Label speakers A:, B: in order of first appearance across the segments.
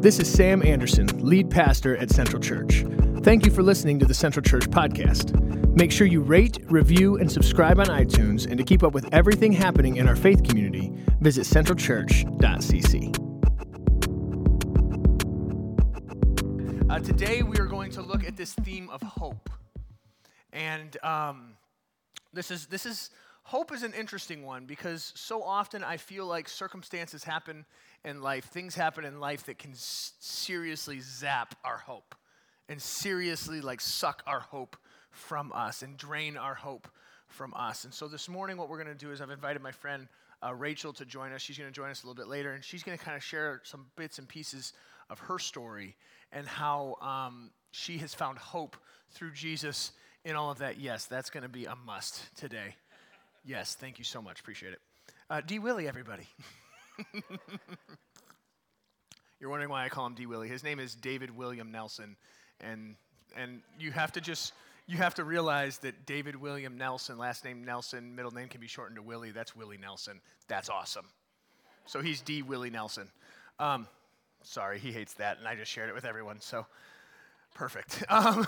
A: This is Sam Anderson, lead pastor at Central Church. Thank you for listening to the Central Church podcast. Make sure you rate, review, and subscribe on iTunes. And to keep up with everything happening in our faith community, visit centralchurch.cc. Uh, today, we are going to look at this theme of hope. And um, this is, this is, hope is an interesting one because so often I feel like circumstances happen in life, things happen in life that can seriously zap our hope and seriously like suck our hope from us and drain our hope from us. And so this morning, what we're going to do is I've invited my friend uh, Rachel to join us. She's going to join us a little bit later, and she's going to kind of share some bits and pieces of her story and how um, she has found hope through Jesus in all of that. Yes, that's going to be a must today. Yes, thank you so much. Appreciate it. Uh, D. Willie, everybody. You're wondering why I call him D. Willie. His name is David William Nelson, and and you have to just you have to realize that David William Nelson, last name Nelson, middle name can be shortened to Willie. That's Willie Nelson. That's awesome. So he's D. Willie Nelson. Um, sorry, he hates that, and I just shared it with everyone. So perfect. Um,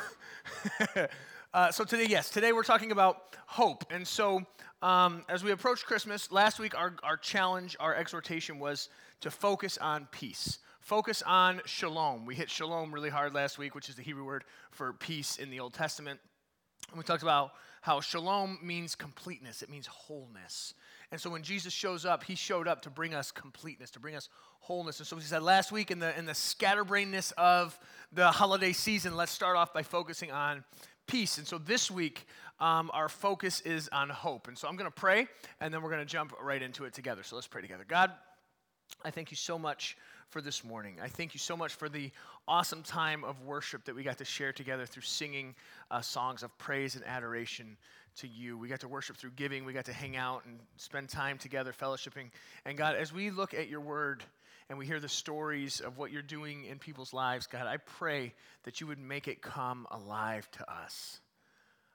A: uh, so today, yes, today we're talking about hope, and so um, as we approach Christmas, last week our our challenge, our exhortation was to focus on peace focus on shalom. We hit shalom really hard last week, which is the Hebrew word for peace in the Old Testament. And we talked about how shalom means completeness, it means wholeness. And so when Jesus shows up, he showed up to bring us completeness, to bring us wholeness. And so we said last week in the, in the scatterbrainness of the holiday season, let's start off by focusing on peace. And so this week, um, our focus is on hope. And so I'm going to pray, and then we're going to jump right into it together. So let's pray together. God, I thank you so much for this morning. I thank you so much for the awesome time of worship that we got to share together through singing uh, songs of praise and adoration to you. We got to worship through giving. We got to hang out and spend time together fellowshipping. And God, as we look at your word and we hear the stories of what you're doing in people's lives, God, I pray that you would make it come alive to us.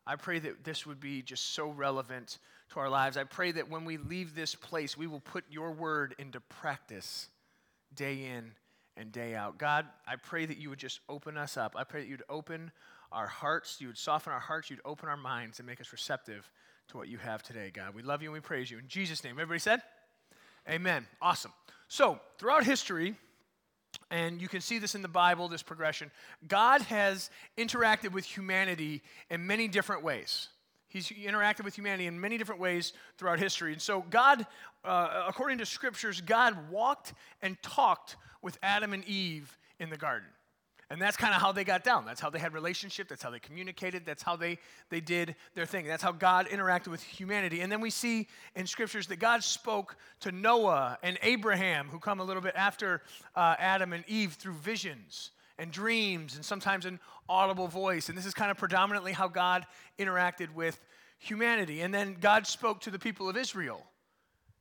A: I pray that this would be just so relevant to our lives. I pray that when we leave this place, we will put your word into practice day in and day out. God, I pray that you would just open us up. I pray that you'd open our hearts, you would soften our hearts, you'd open our minds and make us receptive to what you have today, God. We love you and we praise you. In Jesus' name, everybody said? Amen. Awesome. So, throughout history, and you can see this in the Bible, this progression, God has interacted with humanity in many different ways. He's interacted with humanity in many different ways throughout history. And so, God, uh, according to scriptures, God walked and talked with Adam and Eve in the garden. And that's kind of how they got down. That's how they had relationship. That's how they communicated. That's how they, they did their thing. That's how God interacted with humanity. And then we see in scriptures that God spoke to Noah and Abraham, who come a little bit after uh, Adam and Eve, through visions and dreams and sometimes an audible voice. And this is kind of predominantly how God interacted with humanity. And then God spoke to the people of Israel.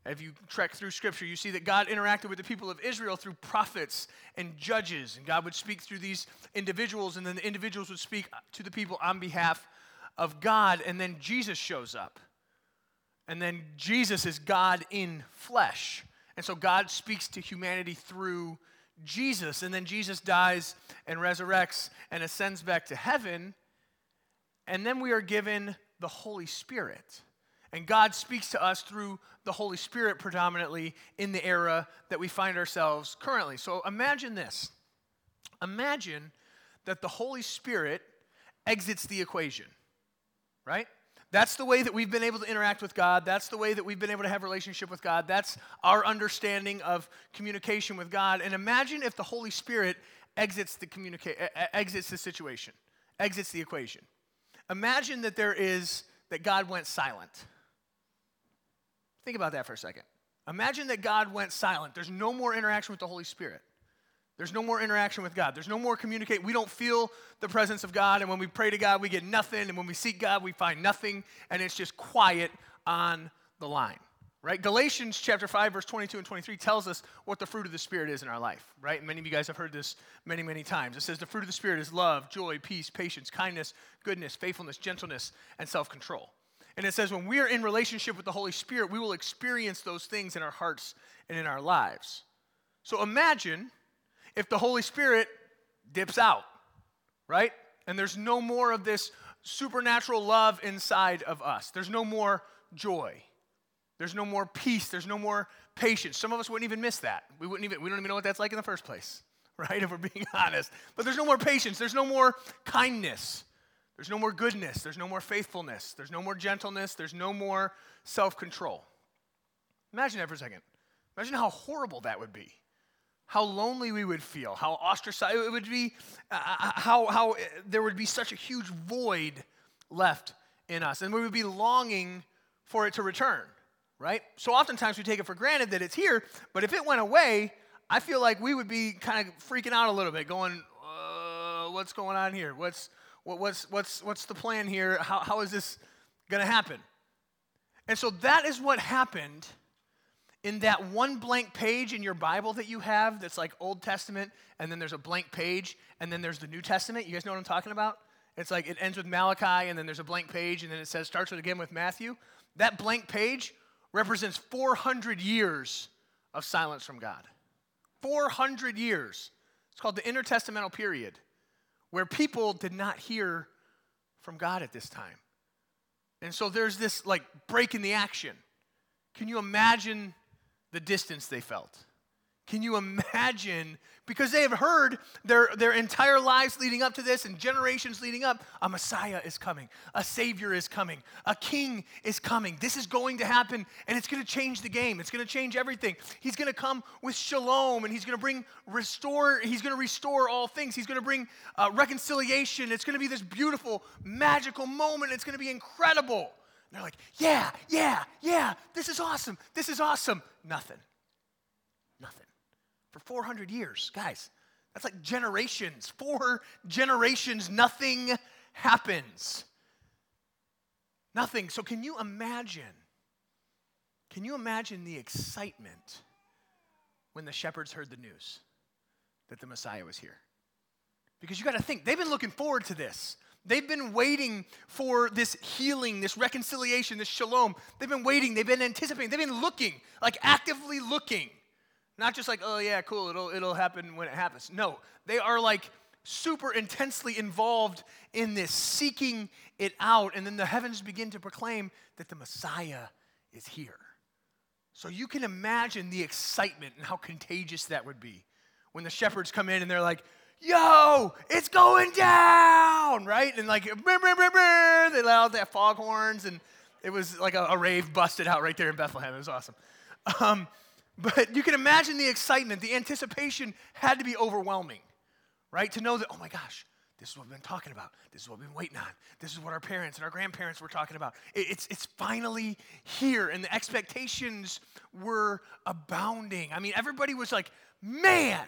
A: If you trek through scripture, you see that God interacted with the people of Israel through prophets and judges. And God would speak through these individuals, and then the individuals would speak to the people on behalf of God. And then Jesus shows up. And then Jesus is God in flesh. And so God speaks to humanity through Jesus, and then Jesus dies and resurrects and ascends back to heaven, and then we are given the Holy Spirit. And God speaks to us through the Holy Spirit predominantly in the era that we find ourselves currently. So imagine this. Imagine that the Holy Spirit exits the equation, right? That's the way that we've been able to interact with God. That's the way that we've been able to have relationship with God. That's our understanding of communication with God. And imagine if the Holy Spirit exits the communica- exits the situation, exits the equation. Imagine that there is that God went silent. Think about that for a second. Imagine that God went silent. There's no more interaction with the Holy Spirit. There's no more interaction with God. There's no more communicate. We don't feel the presence of God. And when we pray to God, we get nothing. And when we seek God, we find nothing. And it's just quiet on the line, right? Galatians chapter 5, verse 22 and 23 tells us what the fruit of the Spirit is in our life, right? Many of you guys have heard this many, many times. It says the fruit of the Spirit is love, joy, peace, patience, kindness, goodness, faithfulness, gentleness, and self control. And it says when we are in relationship with the Holy Spirit, we will experience those things in our hearts and in our lives. So imagine if the Holy Spirit dips out, right? And there's no more of this supernatural love inside of us. There's no more joy. There's no more peace. There's no more patience. Some of us wouldn't even miss that. We wouldn't even we don't even know what that's like in the first place, right? If we're being honest. But there's no more patience. There's no more kindness. There's no more goodness. There's no more faithfulness. There's no more gentleness. There's no more self-control. Imagine that for a second. Imagine how horrible that would be. How lonely we would feel, how ostracized it would be, uh, uh how, how uh, there would be such a huge void left in us. And we would be longing for it to return right? So oftentimes we take it for granted that it's here, but if it went away, I feel like we would be kind of freaking out a little bit, going, uh, "What's going on here? What's what, what's what's what's the plan here? How how is this going to happen?" And so that is what happened in that one blank page in your Bible that you have that's like Old Testament, and then there's a blank page, and then there's the New Testament. You guys know what I'm talking about? It's like it ends with Malachi, and then there's a blank page, and then it says starts again with Matthew. That blank page represents 400 years of silence from God. 400 years. It's called the intertestamental period, where people did not hear from God at this time. And so there's this like break in the action. Can you imagine the distance they felt? Can you imagine? Because they have heard their, their entire lives leading up to this and generations leading up a Messiah is coming, a Savior is coming, a King is coming. This is going to happen and it's going to change the game. It's going to change everything. He's going to come with shalom and he's going to bring restore, he's going to restore all things. He's going to bring uh, reconciliation. It's going to be this beautiful, magical moment. It's going to be incredible. And they're like, yeah, yeah, yeah, this is awesome. This is awesome. Nothing. Nothing for 400 years. Guys, that's like generations. Four generations, nothing happens. Nothing. So, can you imagine? Can you imagine the excitement when the shepherds heard the news that the Messiah was here? Because you got to think, they've been looking forward to this. They've been waiting for this healing, this reconciliation, this shalom. They've been waiting, they've been anticipating, they've been looking, like actively looking. Not just like, oh yeah, cool, it'll, it'll happen when it happens. No, they are like super intensely involved in this, seeking it out. And then the heavens begin to proclaim that the Messiah is here. So you can imagine the excitement and how contagious that would be when the shepherds come in and they're like, yo, it's going down, right? And like, brr, brr, brr, they let out their foghorns, and it was like a, a, rave busted out right there in Bethlehem. It was awesome. Um, but you can imagine the excitement, the anticipation had to be overwhelming, right? To know that, oh my gosh, this is what we've been talking about. This is what we've been waiting on. This is what our parents and our grandparents were talking about. It's, it's finally here, and the expectations were abounding. I mean, everybody was like, man,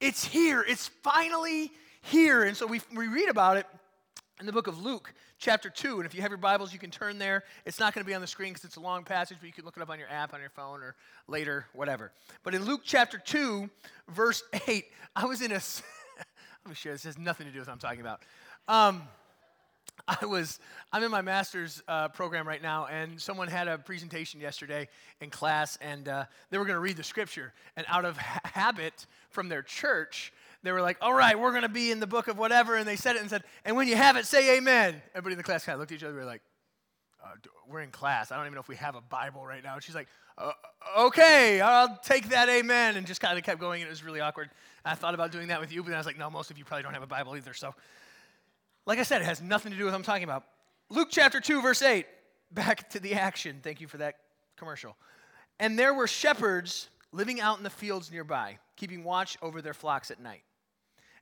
A: it's here. It's finally here. And so we, we read about it in the book of Luke, chapter 2. And if you have your Bibles, you can turn there. It's not going to be on the screen because it's a long passage, but you can look it up on your app, on your phone, or later, whatever. But in Luke chapter 2, verse 8, I was in a. let me share this. has nothing to do with what I'm talking about. Um, I was, I'm in my master's uh, program right now, and someone had a presentation yesterday in class, and uh, they were going to read the scripture. And out of ha- habit from their church, they were like, all right, we're going to be in the book of whatever. And they said it and said, and when you have it, say amen. Everybody in the class kind of looked at each other. We were like, uh, we're in class. I don't even know if we have a Bible right now. And she's like, uh, okay, I'll take that amen. And just kind of kept going. And it was really awkward. I thought about doing that with you, but then I was like, no, most of you probably don't have a Bible either. So, like I said, it has nothing to do with what I'm talking about. Luke chapter 2, verse 8. Back to the action. Thank you for that commercial. And there were shepherds living out in the fields nearby, keeping watch over their flocks at night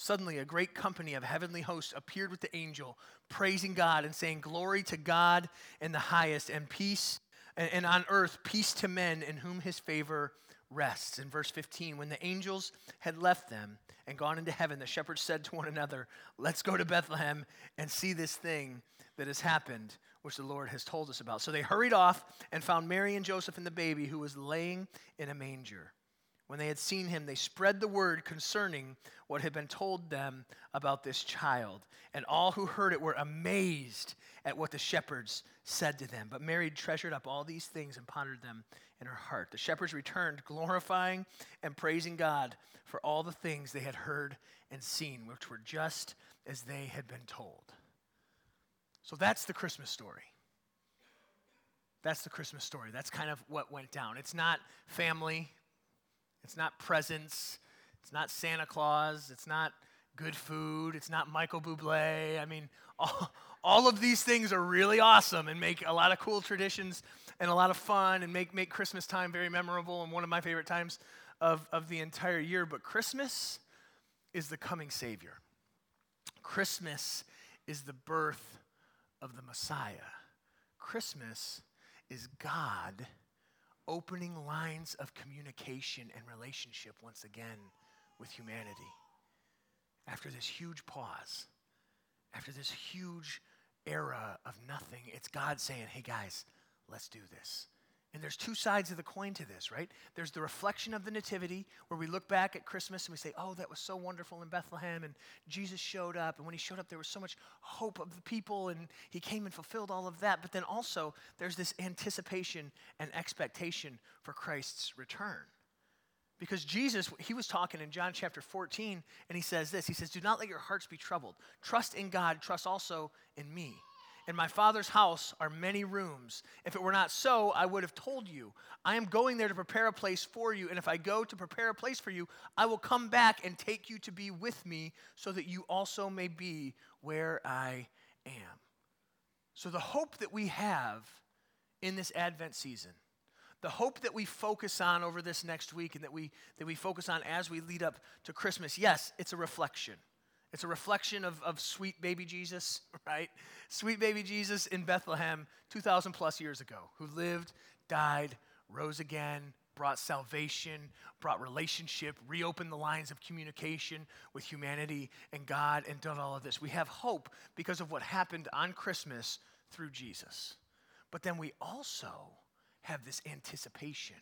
A: Suddenly, a great company of heavenly hosts appeared with the angel, praising God and saying, Glory to God in the highest, and peace, and, and on earth, peace to men in whom his favor rests. In verse 15, when the angels had left them and gone into heaven, the shepherds said to one another, Let's go to Bethlehem and see this thing that has happened, which the Lord has told us about. So they hurried off and found Mary and Joseph and the baby who was laying in a manger. When they had seen him, they spread the word concerning what had been told them about this child. And all who heard it were amazed at what the shepherds said to them. But Mary treasured up all these things and pondered them in her heart. The shepherds returned, glorifying and praising God for all the things they had heard and seen, which were just as they had been told. So that's the Christmas story. That's the Christmas story. That's kind of what went down. It's not family, it's not presents, it's not Santa Claus, it's not good food, it's not Michael Bublé. I mean, all, all of these things are really awesome and make a lot of cool traditions and a lot of fun and make, make Christmas time very memorable and one of my favorite times of, of the entire year. But Christmas is the coming Savior. Christmas is the birth of the Messiah. Christmas is God opening lines of communication and relationship once again with humanity. After this huge pause, after this huge era of nothing, it's God saying, hey guys, let's do this. And there's two sides of the coin to this, right? There's the reflection of the Nativity, where we look back at Christmas and we say, oh, that was so wonderful in Bethlehem, and Jesus showed up. And when he showed up, there was so much hope of the people, and he came and fulfilled all of that. But then also, there's this anticipation and expectation for Christ's return. Because Jesus, he was talking in John chapter 14, and he says this He says, Do not let your hearts be troubled. Trust in God, trust also in me. In my Father's house are many rooms. If it were not so, I would have told you. I am going there to prepare a place for you, and if I go to prepare a place for you, I will come back and take you to be with me, so that you also may be where I am. So, the hope that we have in this Advent season the hope that we focus on over this next week and that we, that we focus on as we lead up to Christmas, yes, it's a reflection. It's a reflection of, of sweet baby Jesus, right? Sweet baby Jesus in Bethlehem 2,000 plus years ago, who lived, died, rose again, brought salvation, brought relationship, reopened the lines of communication with humanity and God, and done all of this. We have hope because of what happened on Christmas through Jesus. But then we also have this anticipation.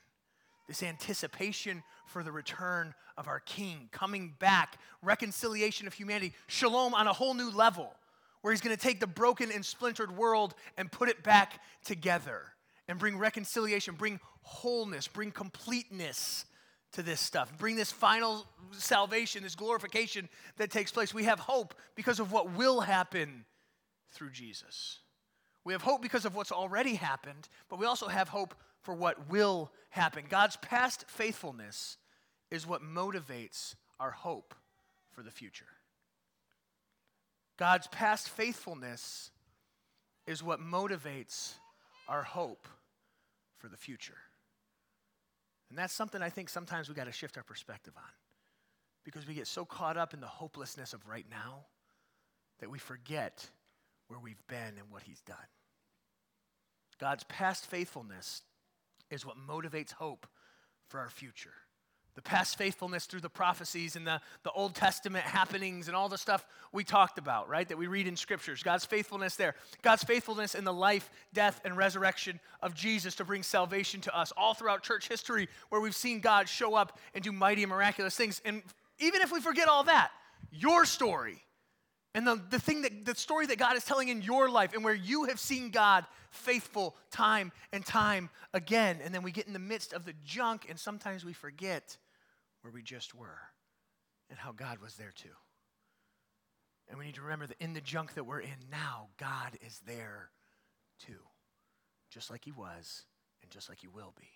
A: This anticipation for the return of our King, coming back, reconciliation of humanity, shalom on a whole new level, where He's going to take the broken and splintered world and put it back together and bring reconciliation, bring wholeness, bring completeness to this stuff, bring this final salvation, this glorification that takes place. We have hope because of what will happen through Jesus. We have hope because of what's already happened, but we also have hope for what will happen. God's past faithfulness is what motivates our hope for the future. God's past faithfulness is what motivates our hope for the future. And that's something I think sometimes we got to shift our perspective on because we get so caught up in the hopelessness of right now that we forget where we've been and what He's done. God's past faithfulness is what motivates hope for our future. The past faithfulness through the prophecies and the, the Old Testament happenings and all the stuff we talked about, right? That we read in scriptures. God's faithfulness there. God's faithfulness in the life, death, and resurrection of Jesus to bring salvation to us all throughout church history, where we've seen God show up and do mighty and miraculous things. And even if we forget all that, your story and the, the thing that the story that God is telling in your life and where you have seen God faithful time and time again. And then we get in the midst of the junk and sometimes we forget where we just were and how God was there too. And we need to remember that in the junk that we're in now, God is there too, just like He was and just like He will be.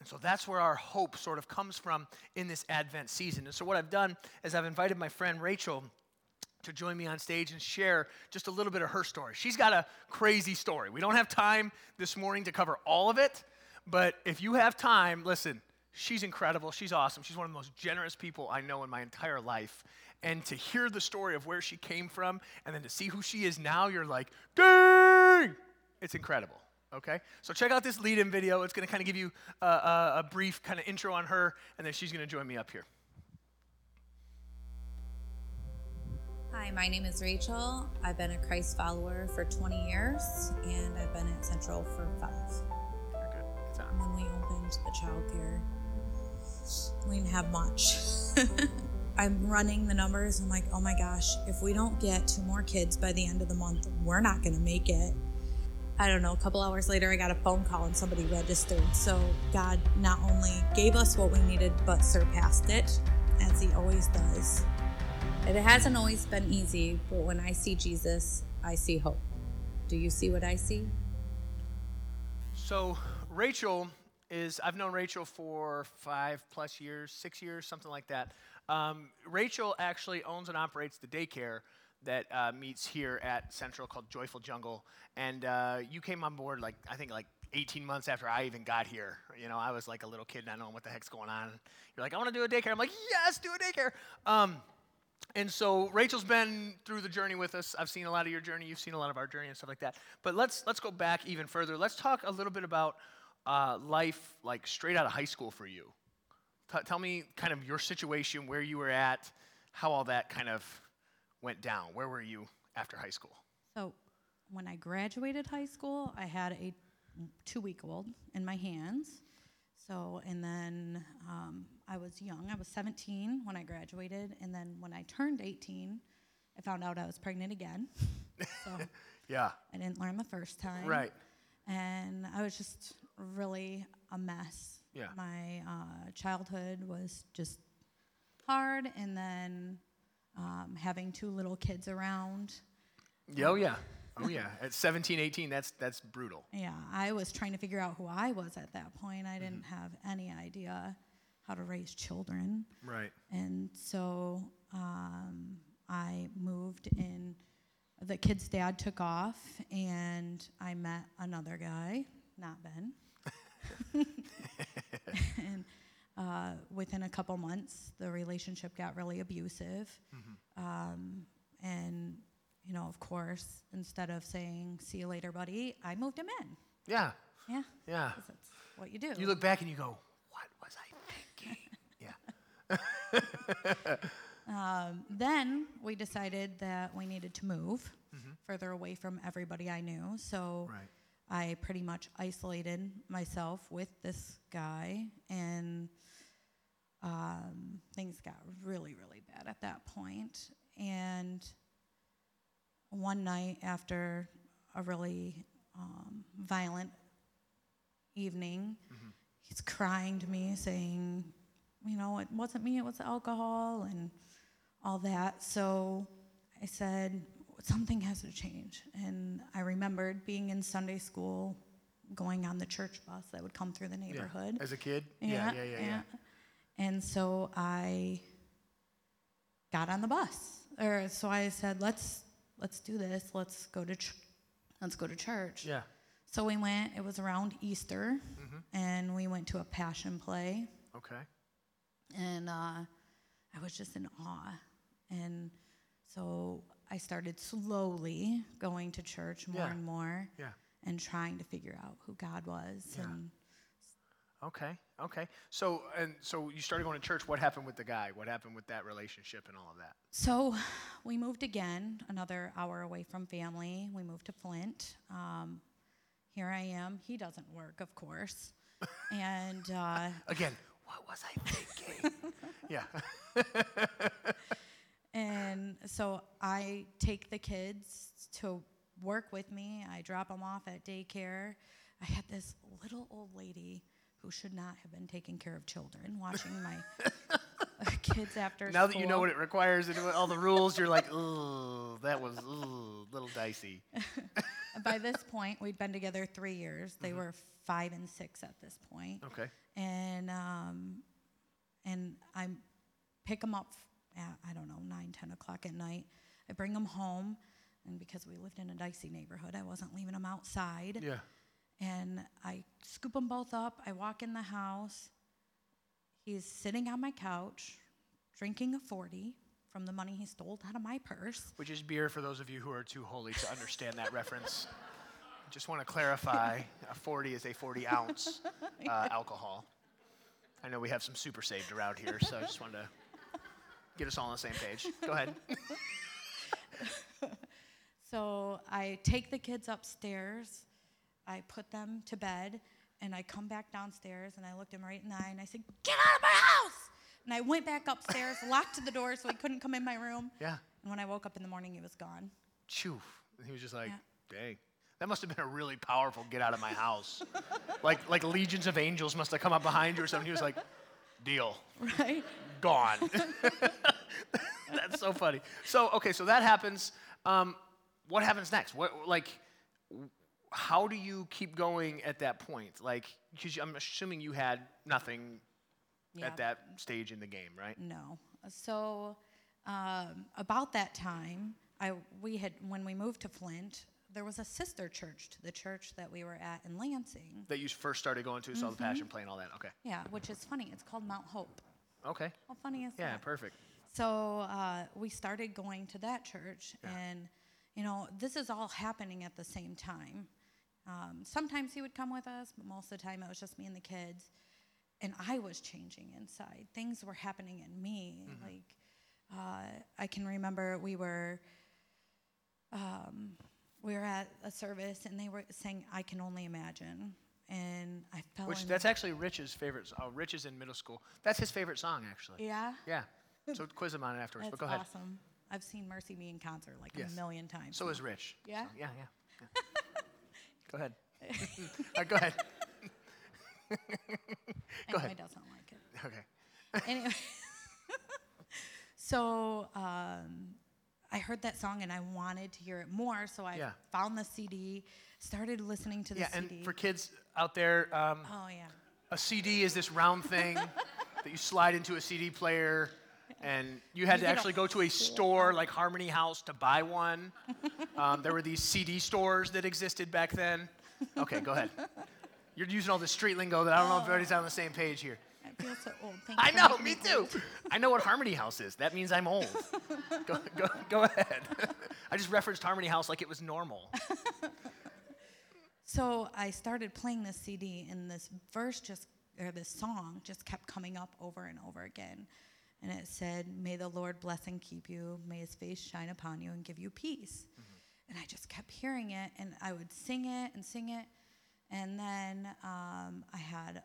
A: And so that's where our hope sort of comes from in this Advent season. And so, what I've done is I've invited my friend Rachel to join me on stage and share just a little bit of her story. She's got a crazy story. We don't have time this morning to cover all of it, but if you have time, listen, she's incredible. She's awesome. She's one of the most generous people I know in my entire life. And to hear the story of where she came from and then to see who she is now, you're like, dang! It's incredible. Okay? So check out this lead in video. It's going to kind of give you a, a, a brief kind of intro on her, and then she's going to join me up here.
B: Hi, my name is Rachel. I've been a Christ follower for 20 years, and I've been at Central for five.
A: You're good. It's on.
B: And then we opened the childcare. We didn't have much. I'm running the numbers. I'm like, oh my gosh, if we don't get two more kids by the end of the month, we're not going to make it. I don't know, a couple hours later, I got a phone call and somebody registered. So God not only gave us what we needed, but surpassed it, as He always does. It hasn't always been easy, but when I see Jesus, I see hope. Do you see what I see?
A: So Rachel is, I've known Rachel for five plus years, six years, something like that. Um, Rachel actually owns and operates the daycare that uh, meets here at Central called Joyful Jungle. And uh, you came on board like, I think like 18 months after I even got here. You know, I was like a little kid not knowing what the heck's going on. You're like, I want to do a daycare. I'm like, yes, do a daycare. Um, and so Rachel's been through the journey with us. I've seen a lot of your journey. You've seen a lot of our journey and stuff like that. But let's let's go back even further. Let's talk a little bit about uh, life, like straight out of high school for you. T- tell me kind of your situation, where you were at, how all that kind of went down. Where were you after high school?
C: So, when I graduated high school, I had a two week old in my hands. So, and then um, I was young. I was 17 when I graduated. And then when I turned 18, I found out I was pregnant again. so,
A: Yeah.
C: I didn't learn the first time.
A: Right.
C: And I was just really a mess.
A: Yeah.
C: My uh, childhood was just hard. And then um, having two little kids around.
A: Yeah, oh yeah. Oh yeah. At 17, 18, that's that's brutal.
C: Yeah, I was trying to figure out who I was at that point. I didn't have any idea how to raise children.
A: Right.
C: And so um, I moved in. The kid's dad took off, and I met another guy, not Ben. and uh, within a couple months, the relationship got really abusive. Um, and, you know, of course, instead of saying, see you later, buddy, I moved him in.
A: Yeah.
C: Yeah.
A: Yeah.
C: that's what you do.
A: You look back and you go, what was I thinking? yeah.
C: Um, then we decided that we needed to move
A: Mm-hmm.
C: further away from everybody I knew. So
A: Right.
C: I pretty much isolated myself with this guy, and um, things got really, really bad at that point. And one night after a really um, violent evening, he's crying to me, saying, you know, it wasn't me, it was alcohol and all that. So I said, something has to change. And I remembered being in Sunday school, going on the church bus that would come through the neighborhood.
A: As a kid? yeah, yeah, yeah. yeah.
C: And so I got on the bus. Or so I said, let's let's do this. Let's go to ch- let's go to church.
A: Yeah.
C: So we went. It was around Easter,
A: Mm-hmm.
C: and we went to a passion play
A: Okay.
C: And uh, I was just in awe. And so I started slowly going to church more
A: Yeah.
C: and more
A: Yeah.
C: and trying to figure out who God was.
A: Yeah.
C: And
A: Okay. Okay. So and so you started going to church. What happened with the guy? What happened with that relationship and all of that?
C: so we moved again, another hour away from family. We moved to Flint. Um, here I am. He doesn't work, of course. and uh,
A: Again, what was I thinking? yeah.
C: And so I take the kids to work with me. I drop them off at daycare. I had this little old lady who should not have been taking care of children, watching my uh, kids after
A: now that you know what it requires and all the rules, you're like, ooh, that was ooh, little dicey.
C: By this point, we'd been together three years.
A: Mm-hmm.
C: They were five and six at this point.
A: Okay.
C: and um, and I pick them up at I don't know nine, ten o'clock at night. I bring them home, and because we lived in a dicey neighborhood, I wasn't leaving them outside.
A: Yeah.
C: And I scoop them both up. I walk in the house. He's sitting on my couch, drinking a forty from the money he stole out of my purse.
A: Which is beer for those of you who are too holy to understand that reference. Just want to clarify a 40 is a 40 ounce uh, alcohol. I know we have some super saved around here, so I just wanted to get us all on the same page. Go ahead.
C: So I take the kids upstairs, I put them to bed, and I come back downstairs and I looked him right in the eye and I said, Get out of my house! And I went back upstairs, locked the door so he couldn't come in my room.
A: Yeah.
C: And when I woke up in the morning, he was gone.
A: And he was just like,
C: Yeah.
A: dang. That must have been a really powerful get out of my house. like, like legions of angels must have come up behind you or something. He was like, deal.
C: Right?
A: gone. That's so funny. So okay, so that happens. Um, what happens next? What like? How do you keep going at that point? Like, because I'm assuming you had nothing
C: Yeah.
A: at that stage in the game, right?
C: No. So um, about that time, I we had when we moved to Flint, there was a sister church to the church that we were at in Lansing.
A: That you first started going to, saw the passion play and all that. Okay.
C: Yeah, which is funny. It's called Mount Hope.
A: Okay.
C: How funny is
A: Yeah,
C: that?
A: Yeah, perfect.
C: So uh, we started going to that church, and you know, this is all happening at the same time. Um, sometimes he would come with us, but most of the time it was just me and the kids. And I was changing inside. Things were happening in me. Like uh, I can remember we were um, we were at a service, and they were saying, "I can only imagine," and I fell
A: Which that's actually Rich's favorite. Oh, Rich is in middle school. That's his favorite song, actually.
C: yeah.
A: Yeah. So quiz him on it afterwards.
C: That's
A: but go ahead.
C: awesome. I've seen MercyMe in concert like
A: Yes.
C: a million times.
A: So is Rich.
C: Yeah?
A: So, yeah, yeah. yeah. go ahead. Go ahead. go
C: anyway,
A: ahead.
C: doesn't like it.
A: Okay.
C: Anyway, so um, I heard that song and I wanted to hear it more. So I
A: Yeah.
C: found the CD, started listening to the
A: Yeah,
C: CD.
A: and for kids out there, um,
C: oh yeah,
A: a CD is this round thing that you slide into a CD player, and you had
C: You
A: to actually go to a store like Harmony House to buy one. Um, there were these CD stores that existed back then. Okay, go ahead. You're using all this street lingo that I don't know if oh. everybody's on the same page here.
C: I feel so old. Thanks
A: I
C: for
A: know,
C: making
A: me
C: me
A: too.
C: old.
A: I know what Harmony House is. That means I'm old. go, go, go ahead. I just referenced Harmony House like it was normal.
C: So I started playing this CD, and this verse just, or this song just kept coming up over and over again. And it said, May the Lord bless and keep you. May his face shine upon you and give you peace. Mm-hmm. And I just kept hearing it, and I would sing it and sing it. And then um, I had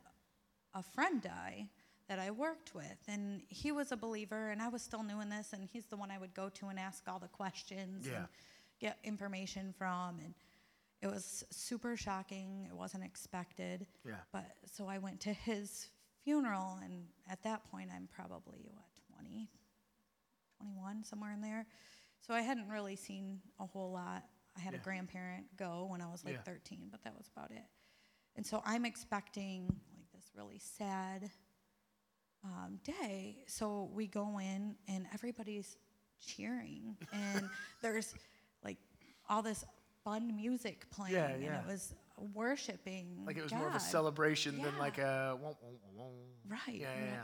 C: a friend die that I worked with, and he was a believer, and I was still new in this, and he's the one I would go to and ask all the questions
A: Yeah.
C: and get information from, and it was super shocking. It wasn't expected.
A: Yeah.
C: But so I went to his funeral, and at that point, I'm probably what 20, 21, somewhere in there. So I hadn't really seen a whole lot. I had
A: Yeah.
C: a grandparent go when I was like
A: Yeah.
C: 13, but that was about it. And so I'm expecting like this really sad um, day. So we go in and everybody's cheering, and there's like all this fun music playing,
A: yeah. yeah.
C: and it was worshiping.
A: Like it was more of a
C: God.
A: celebration than like a. wonk, wonk, wonk.
C: Right.
A: Yeah, yeah, yeah.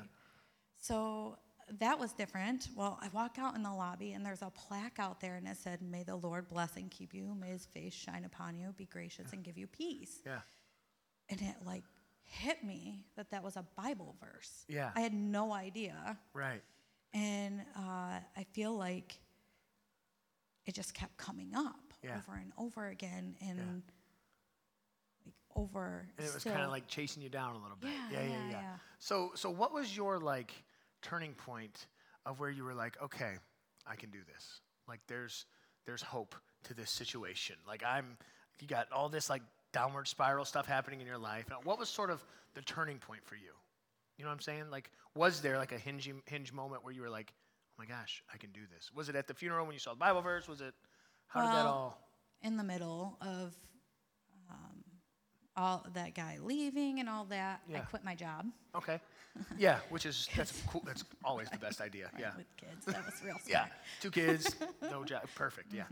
C: So that was different. Well, I walk out in the lobby and there's a plaque out there and it said, May the Lord bless and keep you. May his face shine upon you, be gracious and give you peace.
A: Yeah.
C: And it like hit me that that was a Bible verse.
A: Yeah.
C: I had no idea.
A: Right.
C: And uh, I feel like it just kept coming up
A: Yeah.
C: over and over again and like over.
A: And it was kind of like chasing you down a little bit.
C: Yeah,
A: yeah, yeah,
C: yeah,
A: yeah.
C: yeah.
A: So, so what was your like turning point of where you were like, okay, I can do this. Like, there's there's hope to this situation. Like, I'm you got all this like downward spiral stuff happening in your life. Now, What was sort of the turning point for you? You know what I'm saying? Like, was there like a hinge hinge moment where you were like, oh my gosh, I can do this? Was it at the funeral when you saw the Bible verse? Was it how did that all?
C: in the middle of um, all that guy leaving and all that, I quit my job
A: Okay. Yeah, which is that's cool. That's always the best idea.
C: right,
A: Yeah.
C: with kids. That was real.
A: Yeah, two kids, no job, perfect. Yeah,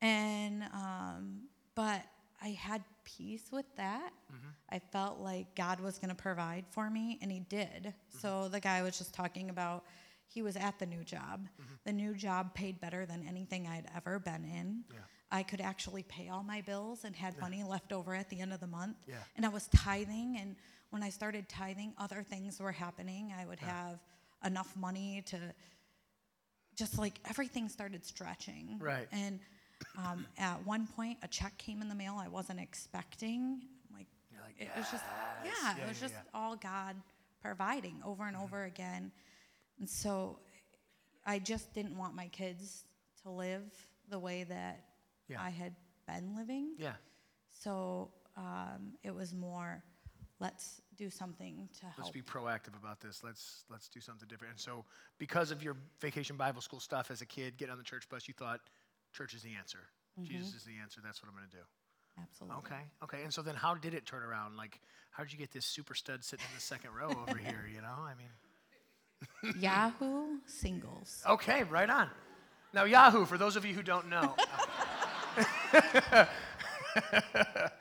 C: And um, but I had peace with that.
A: Mm-hmm.
C: I felt like God was going to provide for me, and He did.
A: Mm-hmm.
C: So the guy was just talking about he was at the new job.
A: Mm-hmm.
C: The new job paid better than anything I'd ever been in.
A: Yeah.
C: I could actually pay all my bills and had money left over at the end of the month.
A: Yeah.
C: And I was tithing, and when I started tithing, other things were happening. I would have enough money to just like everything started stretching.
A: Right.
C: And um, at one point, a check came in the mail I wasn't expecting. Like,
A: like,
C: it was just, yeah,
A: Yeah,
C: it was
A: yeah,
C: just
A: yeah.
C: all God providing over and over again. And so I just didn't want my kids to live the way that
A: Yeah.
C: I had been living.
A: Yeah.
C: So um, it was more, let's do something to help.
A: Let's be proactive about this. Let's let's do something different. And so, because of your vacation Bible school stuff as a kid, getting on the church bus, you thought church is the answer. Jesus is the answer. That's what I'm going to do.
C: Absolutely.
A: Okay. Okay. And so then, how did it turn around? Like, how did you get this super stud sitting in the second row over here? You know, I mean.
C: Yahoo singles.
A: Okay, right on. Now, Yahoo, for those of you who don't know,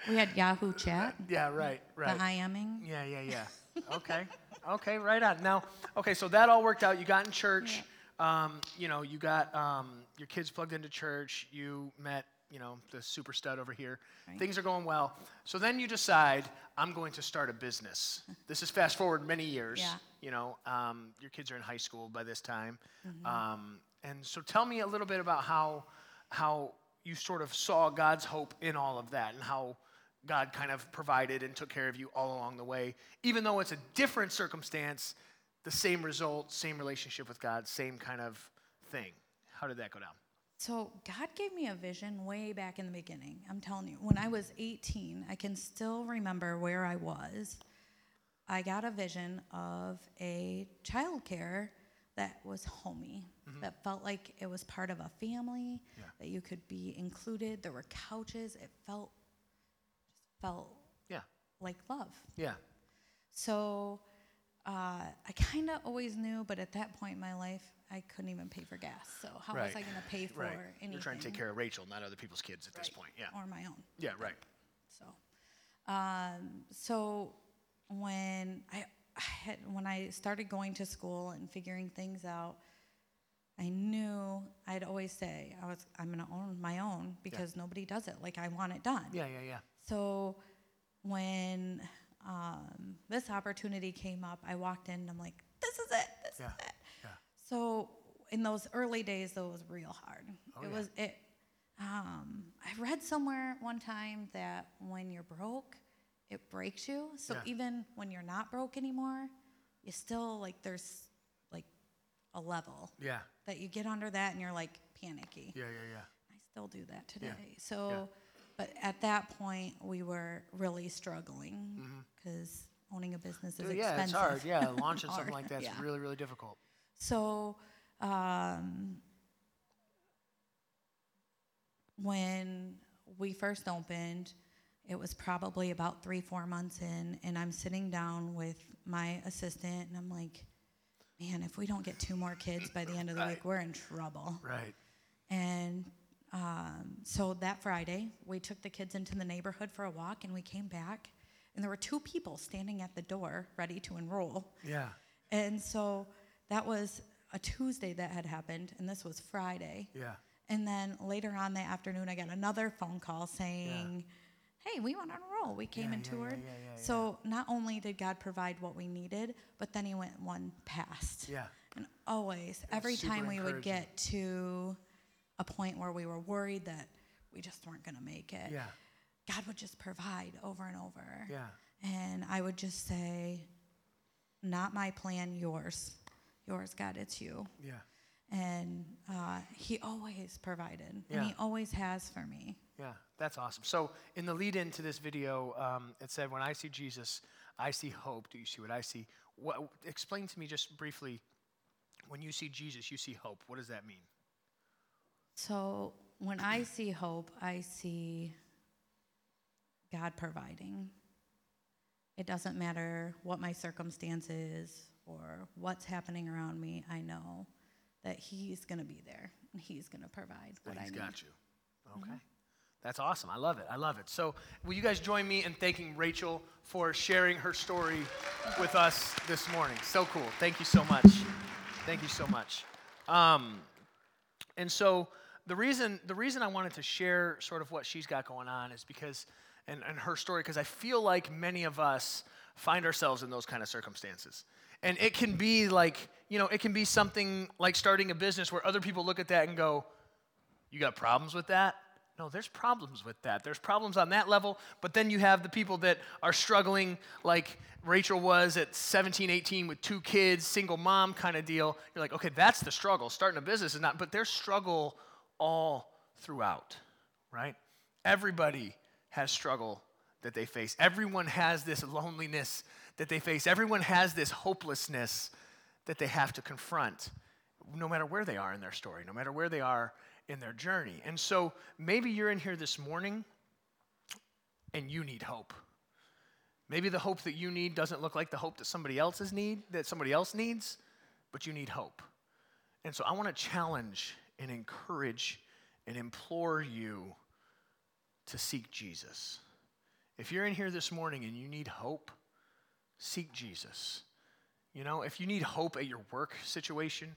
C: We had Yahoo Chat,
A: yeah, right, right.
C: the IMing.
A: Yeah, yeah, yeah. Okay. Okay, right on. Now, okay, so that all worked out. You got in church. Um, you know, you got um, your kids plugged into church. You met, you know, the super stud over here.
C: Right.
A: Things are going well. So then you decide, I'm going to start a business. This is fast forward many years.
C: Yeah.
A: You know, um, your kids are in high school by this time.
C: Mm-hmm.
A: Um, and so tell me a little bit about how, how you sort of saw God's hope in all of that and how God kind of provided and took care of you all along the way. Even though it's a different circumstance, the same result, same relationship with God, same kind of thing. How did that go down?
C: So God gave me a vision way back in the beginning. I'm telling you, when I was 18, I can still remember where I was. I got a vision of a childcare that was homey, that felt like it was part of a family,
A: Yeah.
C: that you could be included. There were couches. It felt just felt
A: Yeah.
C: like love.
A: Yeah.
C: So uh, I kind of always knew, but at that point in my life, I couldn't even pay for gas. So how was I going to pay for
A: right.
C: anything?
A: You're trying to take care of Rachel, not other people's kids at this point. Yeah.
C: Or my own.
A: Yeah, right.
C: So, um, so when I, I had, when I started going to school and figuring things out, I knew I'd always say I was I'm gonna own my own because nobody does it like I want it done.
A: Yeah, yeah, yeah.
C: So when um, this opportunity came up, I walked in and I'm like, this is it. This
A: Yeah.
C: is it.
A: Yeah.
C: So in those early days, though, it was real hard.
A: Oh,
C: it
A: yeah.
C: was it. Um, I read somewhere one time that when you're broke, it breaks you. So
A: Yeah.
C: even when you're not broke anymore, you still like there's a level
A: Yeah.
C: that you get under that and you're like panicky.
A: Yeah, yeah, yeah.
C: I still do that today. Yeah. So, but at that point, we were really struggling because owning a business is
A: Mm-hmm.
C: Expensive.
A: yeah, it's hard. Yeah, launching something like that's
C: yeah.
A: really, really difficult.
C: So, um, when we first opened, it was probably about three, four months in, and I'm sitting down with my assistant, and I'm like, man, if we don't get two more kids by the end of the
A: Right.
C: week, we're in trouble.
A: Right.
C: And um, so that Friday, we took the kids into the neighborhood for a walk, and we came back, and there were two people standing at the door ready to enroll.
A: Yeah.
C: And so that was a Tuesday that had happened, and this was Friday.
A: Yeah.
C: And then later on that afternoon, I got another phone call saying, Hey, we went on a roll. We came
A: Yeah,
C: and
A: yeah,
C: toured.
A: yeah, yeah,
C: so not only did God provide what we needed, but then He went one past.
A: Yeah.
C: And always, every time we would get to a point where we were worried that we just weren't going to make it,
A: Yeah.
C: God would just provide over and over.
A: Yeah.
C: And I would just say, Not my plan, yours. Yours, God, it's you.
A: Yeah.
C: And uh, He always provided,
A: Yeah.
C: and He always has for me.
A: Yeah, that's awesome. So, in the lead in to this video, um, it said, When I see Jesus, I see hope. Do you see what I see? What, explain to me just briefly when you see Jesus, you see hope. What does that mean?
C: So when I see hope, I see God providing. It doesn't matter what my circumstance is or what's happening around me, I know that He's going to be there and He's going to provide
A: That
C: what I
A: he's
C: need.
A: got you. Okay. That's awesome. I love it. I love it. So, will you guys join me in thanking Rachel for sharing her story with us this morning? So cool. Thank you so much. Thank you so much. Um, and so the reason the reason I wanted to share sort of what she's got going on is because and, and her story because I feel like many of us find ourselves in those kind of circumstances. And it can be like, you know, it can be something like starting a business where other people look at that and go, You got problems with that? No, there's problems with that. There's problems on that level, but then you have the people that are struggling, like Rachel was at 17, 18 with two kids, single mom kind of deal. You're like, okay, that's the struggle. Starting a business is not, but there's struggle all throughout, right? Everybody has struggle that they face. Everyone has this loneliness that they face. Everyone has this hopelessness that they have to confront, no matter where they are in their story, no matter where they are in their journey. And so maybe you're in here this morning and you need hope. Maybe the hope that you need doesn't look like the hope that somebody else's need, that somebody else needs, but you need hope. And so I want to challenge and encourage and implore you to seek Jesus. If you're in here this morning and you need hope, seek Jesus. You know, if you need hope at your work situation,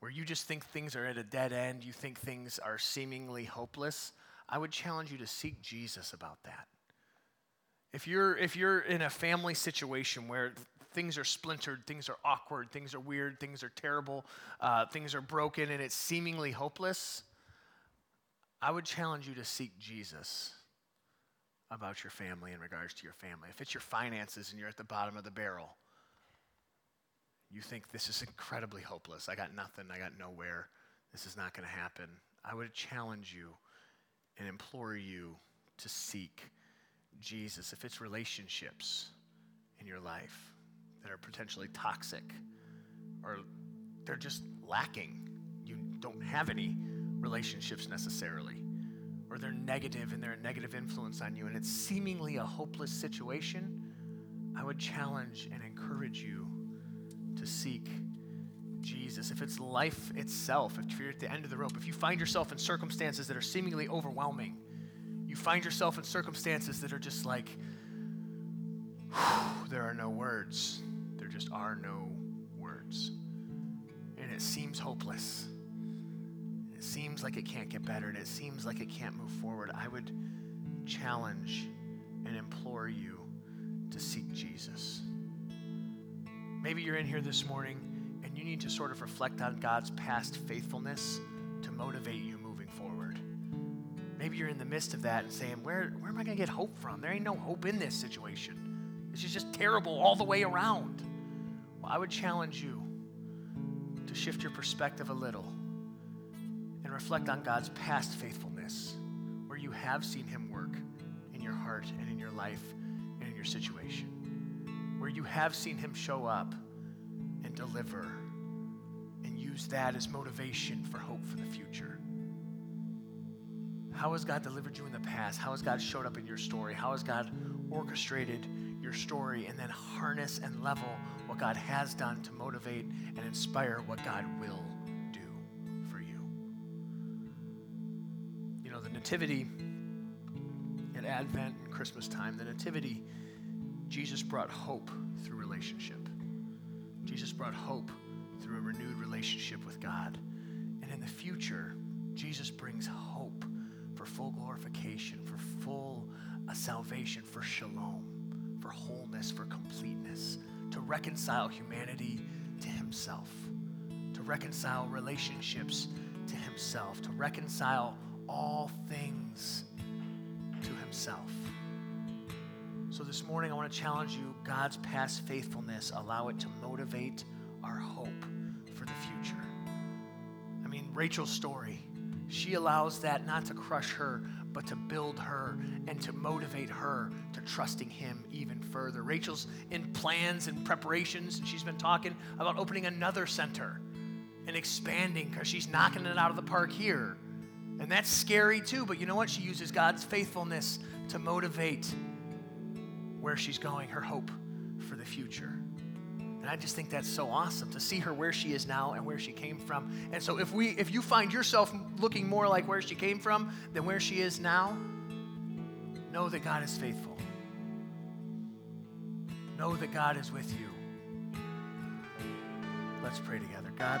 A: where you just think things are at a dead end, you think things are seemingly hopeless, I would challenge you to seek Jesus about that. If you're, if you're in a family situation where things are splintered, things are awkward, things are weird, things are terrible, uh, things are broken, and it's seemingly hopeless, I would challenge you to seek Jesus about your family in regards to your family. If it's your finances and you're at the bottom of the barrel, you think this is incredibly hopeless. I got nothing, I got nowhere, this is not going to happen. I would challenge you and implore you to seek Jesus. If it's relationships in your life that are potentially toxic or they're just lacking, you don't have any relationships necessarily, or they're negative and they're a negative influence on you, and it's seemingly a hopeless situation, I would challenge and encourage you to seek Jesus. If it's life itself, if you're at the end of the rope, if you find yourself in circumstances that are seemingly overwhelming, you find yourself in circumstances that are just like, there are no words. There just are no words. And it seems hopeless. It seems like it can't get better, and it seems like it can't move forward. I would challenge and implore you to seek Jesus. Maybe you're in here this morning and you need to sort of reflect on God's past faithfulness to motivate you moving forward. Maybe you're in the midst of that and saying, Where, where am I going to get hope from? There ain't no hope in this situation. This is just terrible all the way around. Well, I would challenge you to shift your perspective a little and reflect on God's past faithfulness, where you have seen Him work in your heart and in your life and in your situation where you have seen him show up and deliver and use that as motivation for hope for the future. How has God delivered you in the past? How has God showed up in your story? How has God orchestrated your story and then harness and level what God has done to motivate and inspire what God will do for you? You know, the Nativity at Advent and Christmas time, the Nativity Jesus brought hope through relationship. Jesus brought hope through a renewed relationship with God. And in the future, Jesus brings hope for full glorification, for full uh, salvation, for shalom, for wholeness, for completeness, to reconcile humanity to Himself, to reconcile relationships to Himself, to reconcile all things to Himself. So this morning, I want to challenge you God's past faithfulness, allow it to motivate our hope for the future. I mean, Rachel's story, she allows that not to crush her, but to build her and to motivate her to trusting Him even further. Rachel's in plans and preparations, and she's been talking about opening another center and expanding because she's knocking it out of the park here. And that's scary too, but you know what? She uses God's faithfulness to motivate where she's going, her hope for the future. And I just think that's so awesome to see her where she is now and where she came from. And so if we if you find yourself looking more like where she came from than where she is now, know that God is faithful. Know that God is with you. Let's pray together. God,